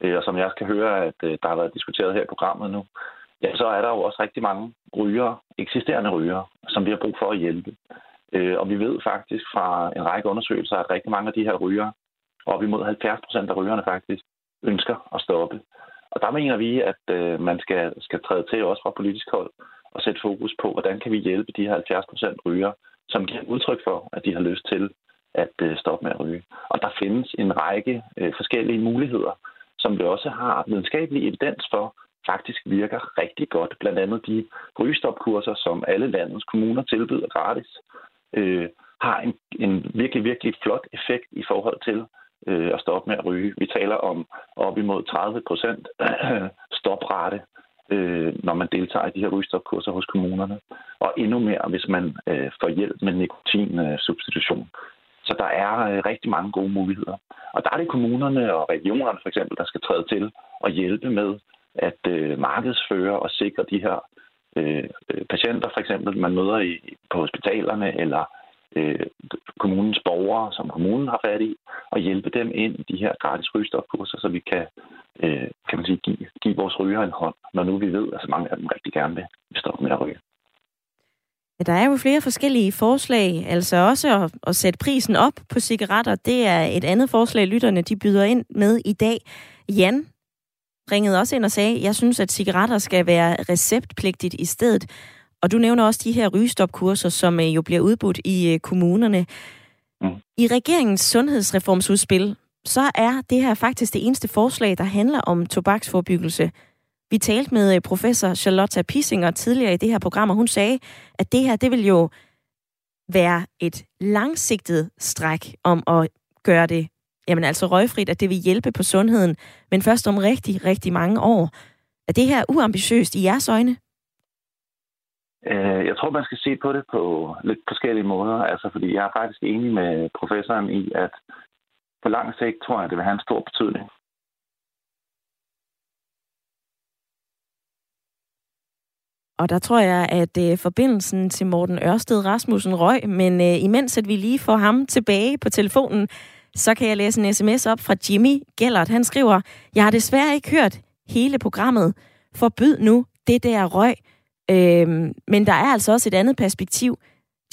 [SPEAKER 10] Øh, og som jeg skal høre, at øh, der har været diskuteret her i programmet nu, ja, så er der jo også rigtig mange rygere, eksisterende rygere, som vi har brug for at hjælpe. Øh, og vi ved faktisk fra en række undersøgelser, at rigtig mange af de her rygere, op imod 70 procent af rygerne faktisk, ønsker at stoppe. Og der mener vi, at øh, man skal, skal træde til også fra politisk hold og sætte fokus på, hvordan kan vi hjælpe de her 70 procent rygere, som giver udtryk for, at de har lyst til at øh, stoppe med at ryge. Og der findes en række øh, forskellige muligheder, som vi også har videnskabelig evidens for, faktisk virker rigtig godt. Blandt andet de rygestopkurser, som alle landets kommuner tilbyder gratis, øh, har en, en virkelig, virkelig flot effekt i forhold til øh, at stoppe med at ryge. Vi taler om op imod 30 procent (clears throat) stoprate, øh, når man deltager i de her rygestopkurser hos kommunerne. Og endnu mere, hvis man øh, får hjælp med nikotinsubstitution. Så der er øh, rigtig mange gode muligheder. Og der er det kommunerne og regionerne for eksempel, der skal træde til og hjælpe med at øh, markedsføre og sikre de her øh, øh, patienter, for eksempel man møder i, på hospitalerne eller øh, kommunens borgere, som kommunen har fat i, og hjælpe dem ind i de her gratis rygestofkurser, så vi kan, øh, kan man sige, give, give vores ryger en hånd, når nu vi ved, at så mange af dem rigtig gerne vil, vil stoppe med at ryge.
[SPEAKER 1] Ja, der er jo flere forskellige forslag, altså også at, at sætte prisen op på cigaretter. Det er et andet forslag, lytterne de byder ind med i dag. Jan ringede også ind og sagde, jeg synes, at cigaretter skal være receptpligtigt i stedet. Og du nævner også de her rygestopkurser, som øh, jo bliver udbudt i øh, kommunerne. Mm. I regeringens sundhedsreformsudspil, så er det her faktisk det eneste forslag, der handler om tobaksforbyggelse. Vi talte med øh, professor Charlotte Pissinger tidligere i det her program, og hun sagde, at det her, det vil jo være et langsigtet stræk om at gøre det, jamen altså røgfrit, at det vil hjælpe på sundheden, men først om rigtig, rigtig mange år. Er det her uambitiøst i jeres øjne?
[SPEAKER 10] Øh, jeg tror, man skal se på det på lidt forskellige måder. Altså, fordi jeg er faktisk enig med professoren i, at på lang sigt tror jeg, det vil have en stor betydning.
[SPEAKER 1] Og der tror jeg, at øh, forbindelsen til Morten Ørsted Rasmussen røg, men øh, imens at vi lige får ham tilbage på telefonen, så kan jeg læse en sms op fra Jimmy Gellert. Han skriver, jeg har desværre ikke hørt hele programmet. Forbyd nu det der røg. Øhm, men der er altså også et andet perspektiv.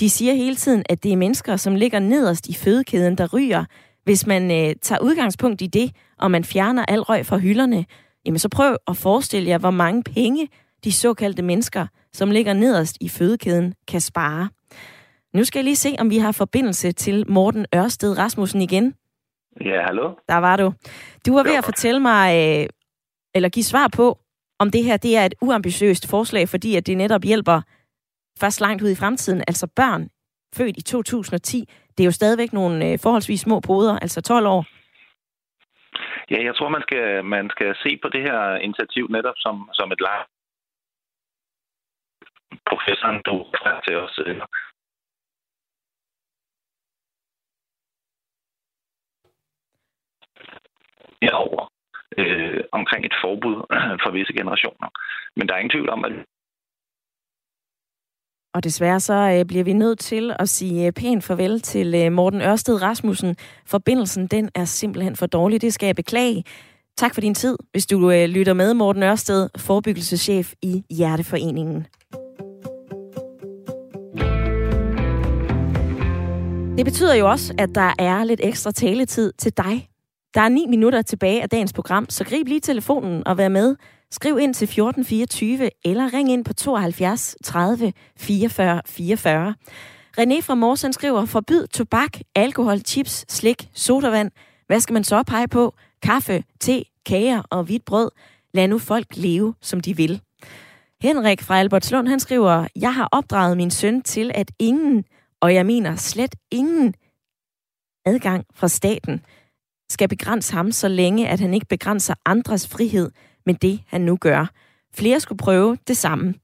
[SPEAKER 1] De siger hele tiden, at det er mennesker, som ligger nederst i fødekæden, der ryger. Hvis man øh, tager udgangspunkt i det, og man fjerner al røg fra hylderne, jamen så prøv at forestille jer, hvor mange penge de såkaldte mennesker, som ligger nederst i fødekæden, kan spare. Nu skal jeg lige se, om vi har forbindelse til Morten Ørsted Rasmussen igen.
[SPEAKER 10] Ja, hallo?
[SPEAKER 1] Der var du. Du var ved at fortælle mig, øh, eller give svar på, om det her det er et uambitiøst forslag, fordi at det netop hjælper først langt ud i fremtiden, altså børn født i 2010. Det er jo stadigvæk nogle øh, forholdsvis små poder, altså 12 år.
[SPEAKER 10] Ja, jeg tror, man skal, man skal se på det her initiativ netop som, som et langt professoren, du til os. Herover øh, omkring et forbud (clears throat) for visse generationer. Men der er ingen tvivl om, at
[SPEAKER 1] og desværre så øh, bliver vi nødt til at sige øh, pænt farvel til øh, Morten Ørsted Rasmussen. Forbindelsen, den er simpelthen for dårlig. Det skal jeg beklage. Tak for din tid, hvis du øh, lytter med, Morten Ørsted, forebyggelseschef i Hjerteforeningen. Det betyder jo også, at der er lidt ekstra taletid til dig. Der er 9 minutter tilbage af dagens program, så grib lige telefonen og vær med. Skriv ind til 1424 eller ring ind på 72 30 44 44. René fra Morsen skriver, forbyd tobak, alkohol, chips, slik, sodavand. Hvad skal man så pege på? Kaffe, te, kager og hvidt brød. Lad nu folk leve, som de vil. Henrik fra Albertslund, han skriver, jeg har opdraget min søn til, at ingen og jeg mener slet ingen adgang fra staten skal begrænse ham, så længe at han ikke begrænser andres frihed med det, han nu gør. Flere skulle prøve det samme.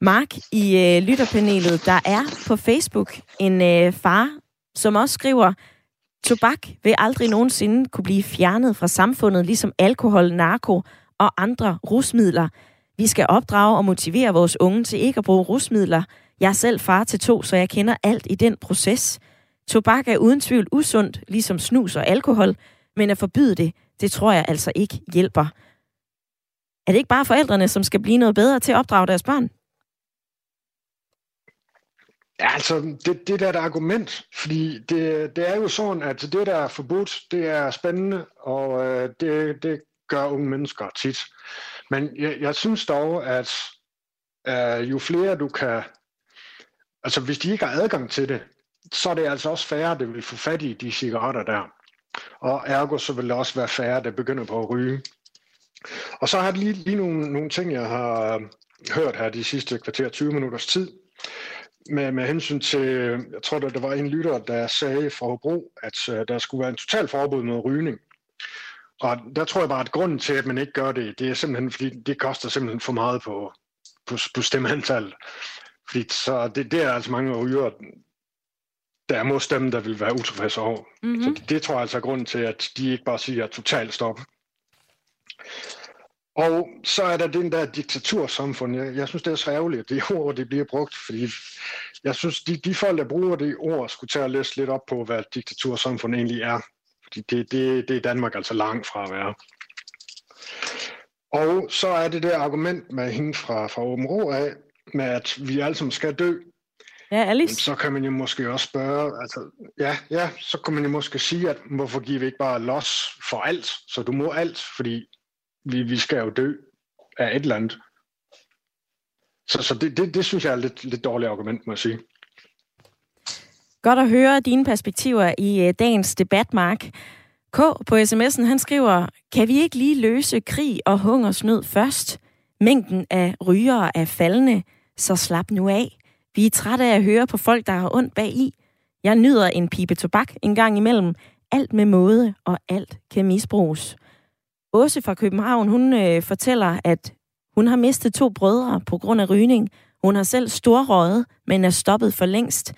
[SPEAKER 1] Mark i øh, lytterpanelet, der er på Facebook en øh, far, som også skriver, tobak vil aldrig nogensinde kunne blive fjernet fra samfundet, ligesom alkohol, narko og andre rusmidler. Vi skal opdrage og motivere vores unge til ikke at bruge rusmidler, jeg er selv far til to, så jeg kender alt i den proces. Tobak er uden tvivl usundt, ligesom snus og alkohol, men at forbyde det, det tror jeg altså ikke hjælper. Er det ikke bare forældrene, som skal blive noget bedre til at opdrage deres børn?
[SPEAKER 3] Ja, altså, det, det der er et argument, fordi det, det er jo sådan, at det, der er forbudt, det er spændende, og øh, det, det gør unge mennesker tit. Men jeg, jeg synes dog, at øh, jo flere du kan Altså, hvis de ikke har adgang til det, så er det altså også færre, der vil få fat i de cigaretter der. Og ergo så vil det også være færre, der begynder på at ryge. Og så har jeg lige, lige nogle, nogle ting, jeg har øh, hørt her de sidste kvarter 20 minutters tid. Med, med hensyn til, jeg tror, der, der var en lytter, der sagde fra Hobro, at uh, der skulle være en total forbud mod rygning. Og der tror jeg bare, at grunden til, at man ikke gør det, det er simpelthen, fordi det koster simpelthen for meget på, på, på stemmeantallet. Fordi så det, det er altså mange ryger, der er mod stemme, der vil være utilfredse over. Mm-hmm. Så det, det tror jeg altså er grunden til, at de ikke bare siger totalt stop. Og så er der den der diktatursamfund. Jeg, jeg synes, det er så ærgerligt, at det (laughs) ord det bliver brugt, fordi jeg synes, de, de folk, der bruger det ord, skulle tage at læse lidt op på, hvad diktatursamfund egentlig er. Fordi det, det, det er Danmark altså langt fra at være. Og så er det der argument med hende fra, fra Åben Rå af, med, at vi alle sammen skal dø.
[SPEAKER 1] Ja, Alice.
[SPEAKER 3] Så kan man jo måske også spørge, altså, ja, ja, så kan man jo måske sige, at hvorfor giver vi ikke bare los for alt, så du må alt, fordi vi, vi skal jo dø af et eller andet. Så, så det, det, det synes jeg er lidt, lidt dårligt argument, må jeg sige.
[SPEAKER 1] Godt at høre dine perspektiver i øh, dagens debat, Mark. K. på sms'en, han skriver, kan vi ikke lige løse krig og hungersnød først? Mængden af rygere er faldende så slap nu af. Vi er trætte af at høre på folk, der har ondt bag i. Jeg nyder en pipe tobak en gang imellem. Alt med måde, og alt kan misbruges. Åse fra København, hun øh, fortæller, at hun har mistet to brødre på grund af rygning, Hun har selv storrøget, men er stoppet for længst.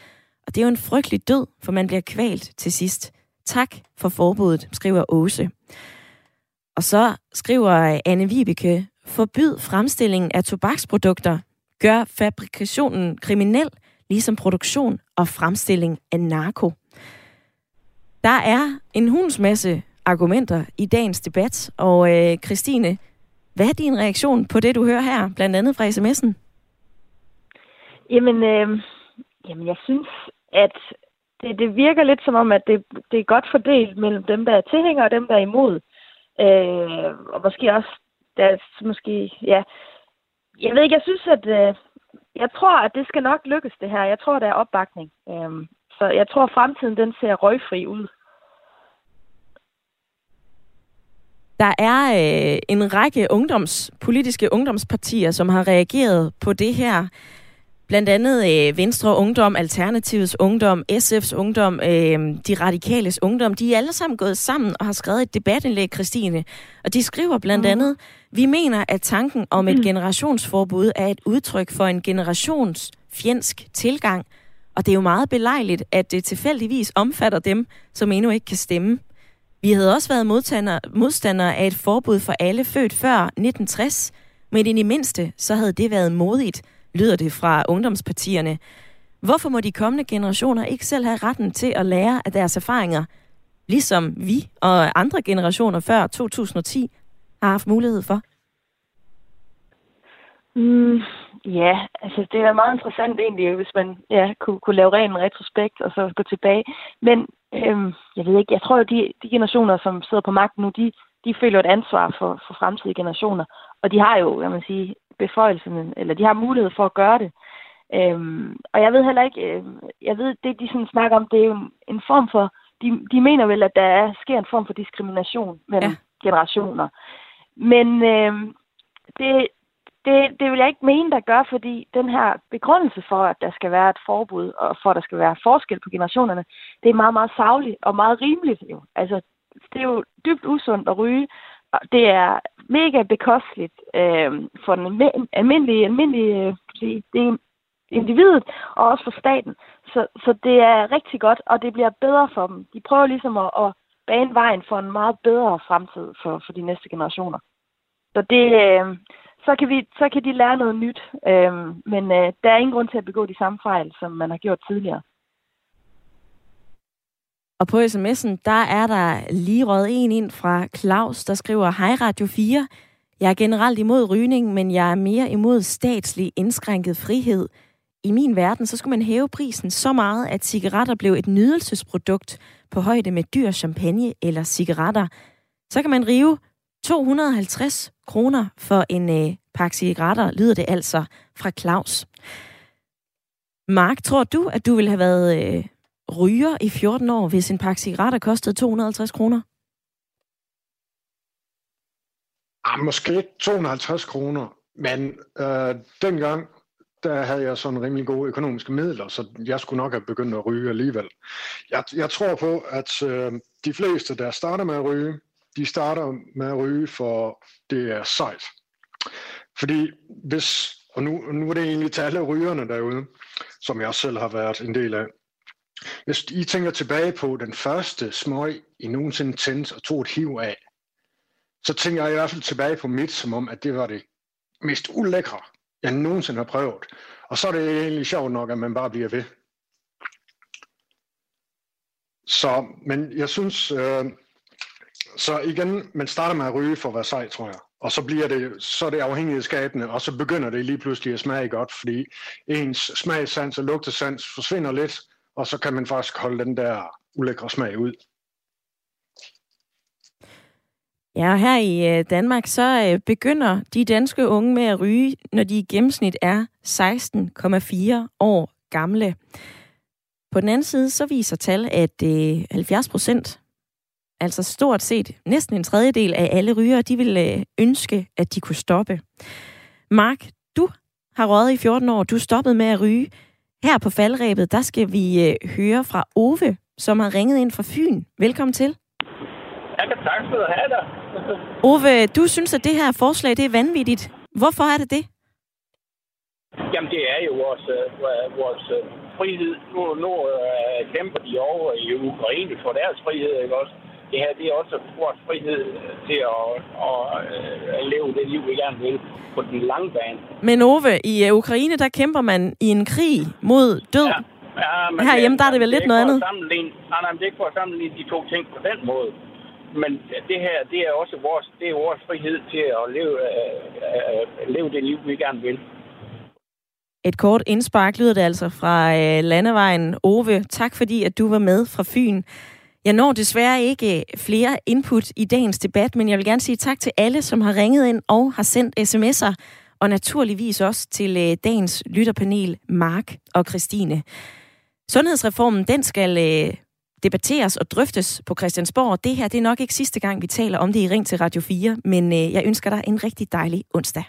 [SPEAKER 1] Og det er jo en frygtelig død, for man bliver kvalt til sidst. Tak for forbuddet, skriver Åse. Og så skriver Anne Vibeke, forbyd fremstillingen af tobaksprodukter, gør fabrikationen kriminel, ligesom produktion og fremstilling af narko. Der er en hunds masse argumenter i dagens debat, og øh, Christine, hvad er din reaktion på det, du hører her, blandt andet fra sms'en?
[SPEAKER 2] Jamen, øh, jamen jeg synes, at det, det virker lidt som om, at det, det er godt fordelt mellem dem, der er tilhængere og dem, der er imod. Øh, og måske også, der er måske, ja, jeg ved ikke, jeg synes, at øh, jeg tror, at det skal nok lykkes, det her. Jeg tror, der er opbakning. Øhm, så jeg tror, at fremtiden den ser røgfri ud.
[SPEAKER 1] Der er øh, en række ungdoms, politiske ungdomspartier, som har reageret på det her. Blandt andet øh, Venstre Ungdom, Alternativets Ungdom, SF's Ungdom, øh, De Radikales Ungdom. De er alle sammen gået sammen og har skrevet et debatindlæg, Christine. Og de skriver blandt mm. andet, vi mener, at tanken om et mm. generationsforbud er et udtryk for en generationsfjendsk tilgang. Og det er jo meget belejligt, at det tilfældigvis omfatter dem, som endnu ikke kan stemme. Vi havde også været modstandere af et forbud for alle født før 1960, men i det mindste, så havde det været modigt, lyder det fra ungdomspartierne. Hvorfor må de kommende generationer ikke selv have retten til at lære af deres erfaringer, ligesom vi og andre generationer før 2010 har haft mulighed for?
[SPEAKER 2] Mm, ja, altså det er meget interessant egentlig, hvis man ja, kunne, kunne lave ren retrospekt og så gå tilbage. Men øhm, jeg ved ikke, jeg tror, jo, de, de generationer, som sidder på magten nu, de, de føler et ansvar for, for fremtidige generationer. Og de har jo, kan man sige, beføjelserne, eller de har mulighed for at gøre det. Øhm, og jeg ved heller ikke, øh, jeg ved, det de sådan snakker om, det er jo en, en form for, de, de mener vel, at der er, sker en form for diskrimination mellem ja. generationer. Men øh, det, det, det vil jeg ikke mene, der gør, fordi den her begrundelse for, at der skal være et forbud, og for, at der skal være forskel på generationerne, det er meget, meget savligt og meget rimeligt. Jo. Altså, det er jo dybt usundt at ryge, det er mega bekosteligt øh, for den almindelige, almindelige øh, det individet, og også for staten. Så, så det er rigtig godt, og det bliver bedre for dem. De prøver ligesom at, at bane vejen for en meget bedre fremtid for, for de næste generationer. Så det, øh, så kan, vi, så kan de lære noget nyt. Øhm, men øh, der er ingen grund til at begå de samme fejl, som man har gjort tidligere.
[SPEAKER 1] Og på sms'en, der er der lige råd en ind fra Claus, der skriver, Hej Radio 4. Jeg er generelt imod rygning, men jeg er mere imod statslig indskrænket frihed. I min verden, så skulle man hæve prisen så meget, at cigaretter blev et nydelsesprodukt på højde med dyr champagne eller cigaretter. Så kan man rive 250 kroner for en øh, pakke cigaretter, lyder det altså fra Claus. Mark, tror du, at du ville have været øh, ryger i 14 år, hvis en pakke cigaretter kostede 250 kroner?
[SPEAKER 3] Ah, måske 250 kroner, men øh, dengang, der havde jeg sådan rimelig gode økonomiske midler, så jeg skulle nok have begyndt at ryge alligevel. Jeg, jeg tror på, at øh, de fleste, der starter med at ryge, de starter med at ryge, for det er sejt. Fordi hvis, og nu, nu er det egentlig til alle rygerne derude, som jeg selv har været en del af. Hvis I tænker tilbage på den første smøg, I nogensinde tændte og tog et hiv af, så tænker jeg i hvert fald tilbage på mit, som om, at det var det mest ulækre, jeg nogensinde har prøvet. Og så er det egentlig sjovt nok, at man bare bliver ved. Så, men jeg synes, øh, så igen, man starter med at ryge for at være sej, tror jeg. Og så bliver det, så er det afhængighedsskabende, og så begynder det lige pludselig at smage godt, fordi ens smagsans og lugtesans forsvinder lidt, og så kan man faktisk holde den der ulækre smag ud.
[SPEAKER 1] Ja, her i øh, Danmark, så øh, begynder de danske unge med at ryge, når de i gennemsnit er 16,4 år gamle. På den anden side, så viser tal, at øh, 70 procent altså stort set næsten en tredjedel af alle rygere, de vil ønske, at de kunne stoppe. Mark, du har røget i 14 år, du stoppede med at ryge. Her på faldrebet, der skal vi øh, høre fra Ove, som har ringet ind fra Fyn. Velkommen til.
[SPEAKER 11] Ja, tak skal du have dig. (laughs)
[SPEAKER 1] Ove, du synes, at det her forslag det er vanvittigt. Hvorfor er det det?
[SPEAKER 11] Jamen, det er jo vores, øh, vores øh, frihed. Nu, nu øh, kæmper de over i Ukraine for deres frihed, ikke også? Det her, det er også vores frihed til at, at, at leve det liv, vi gerne vil på den lange bane.
[SPEAKER 1] Men Ove, i Ukraine, der kæmper man i en krig mod død. Ja. Ja, men Herhjemme, der er det vel lidt noget andet?
[SPEAKER 11] Nej, nej, men det er ikke for at sammenligne de to ting på den måde. Men det her, det er også vores, det er vores frihed til at leve, uh, leve det liv, vi gerne vil.
[SPEAKER 1] Et kort indspark lyder det altså fra øh, landevejen. Ove, tak fordi at du var med fra Fyn. Jeg når desværre ikke øh, flere input i dagens debat, men jeg vil gerne sige tak til alle, som har ringet ind og har sendt sms'er, og naturligvis også til øh, dagens lytterpanel, Mark og Christine. Sundhedsreformen, den skal øh, debatteres og drøftes på Christiansborg. Det her det er nok ikke sidste gang, vi taler om det i Ring til Radio 4, men jeg ønsker dig en rigtig dejlig onsdag.